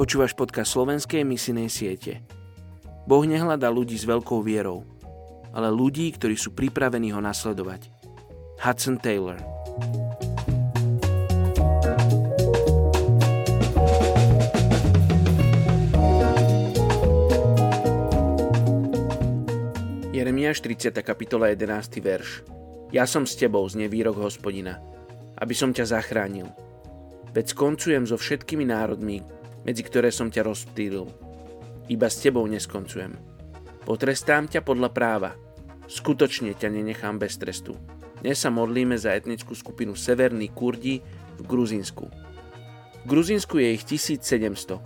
Počúvaš podcast slovenskej misinej siete. Boh nehľadá ľudí s veľkou vierou, ale ľudí, ktorí sú pripravení ho nasledovať. Hudson Taylor Jeremiáš 30. kapitola 11. verš Ja som s tebou, z nevýrok hospodina, aby som ťa zachránil. Veď skoncujem so všetkými národmi, medzi ktoré som ťa rozptýlil. Iba s tebou neskoncujem. Potrestám ťa podľa práva. Skutočne ťa nenechám bez trestu. Dnes sa modlíme za etnickú skupinu Severní Kurdi v Gruzínsku. V Gruzínsku je ich 1700.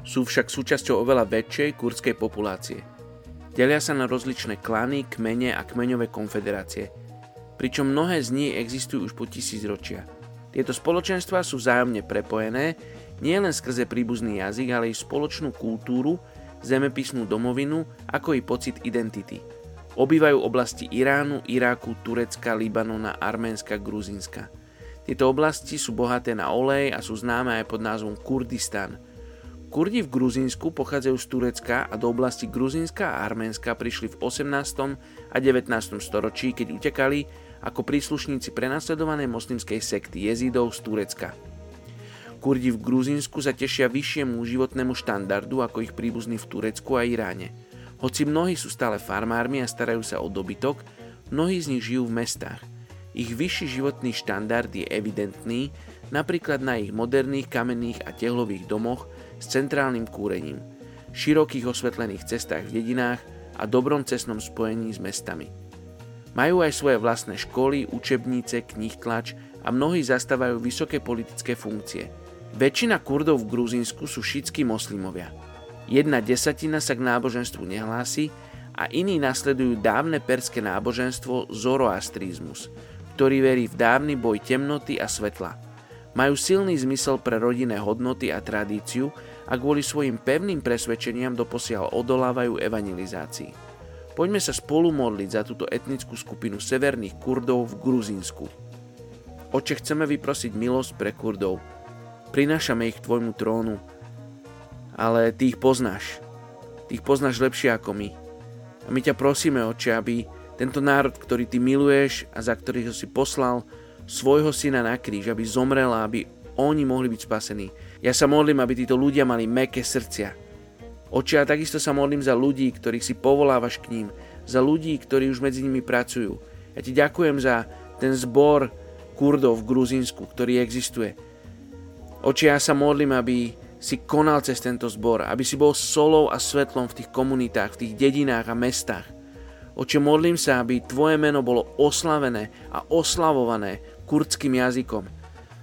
Sú však súčasťou oveľa väčšej kurdskej populácie. Delia sa na rozličné klany, kmene a kmeňové konfederácie, pričom mnohé z nich existujú už po tisíc ročia. Tieto spoločenstva sú vzájomne prepojené nie len skrze príbuzný jazyk, ale i spoločnú kultúru, zemepisnú domovinu, ako i pocit identity. Obývajú oblasti Iránu, Iráku, Turecka, Libanona, Arménska, Gruzínska. Tieto oblasti sú bohaté na olej a sú známe aj pod názvom Kurdistan. Kurdi v Gruzínsku pochádzajú z Turecka a do oblasti Gruzínska a Arménska prišli v 18. a 19. storočí, keď utekali ako príslušníci prenasledovanej moslimskej sekty jezidov z Turecka. Kurdi v Gruzínsku sa tešia vyššiemu životnému štandardu ako ich príbuzní v Turecku a Iráne. Hoci mnohí sú stále farmármi a starajú sa o dobytok, mnohí z nich žijú v mestách. Ich vyšší životný štandard je evidentný napríklad na ich moderných kamenných a tehlových domoch s centrálnym kúrením, širokých osvetlených cestách v dedinách a dobrom cestnom spojení s mestami. Majú aj svoje vlastné školy, učebnice, knih tlač a mnohí zastávajú vysoké politické funkcie – Väčšina Kurdov v Gruzínsku sú šítskí moslimovia. Jedna desatina sa k náboženstvu nehlási a iní nasledujú dávne perské náboženstvo zoroastrizmus, ktorý verí v dávny boj temnoty a svetla. Majú silný zmysel pre rodinné hodnoty a tradíciu a kvôli svojim pevným presvedčeniam doposiaľ odolávajú evangelizácii. Poďme sa spolu modliť za túto etnickú skupinu severných Kurdov v Gruzínsku. Oče, chceme vyprosiť milosť pre Kurdov, prinášame ich k tvojmu trónu, ale ty ich poznáš. Ty ich poznáš lepšie ako my. A my ťa prosíme, oče, aby tento národ, ktorý ty miluješ a za ktorých si poslal svojho syna na kríž, aby zomrel a aby oni mohli byť spasení. Ja sa modlím, aby títo ľudia mali meké srdcia. Oče, a takisto sa modlím za ľudí, ktorých si povolávaš k ním, za ľudí, ktorí už medzi nimi pracujú. Ja ti ďakujem za ten zbor Kurdov v Gruzínsku, ktorý existuje Oči, ja sa modlím, aby si konal cez tento zbor, aby si bol solou a svetlom v tých komunitách, v tých dedinách a mestách. Oče, modlím sa, aby Tvoje meno bolo oslavené a oslavované kurdským jazykom.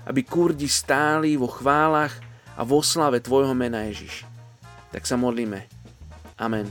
Aby Kurdi stáli vo chválach a vo slave Tvojho mena Ježiš. Tak sa modlíme. Amen.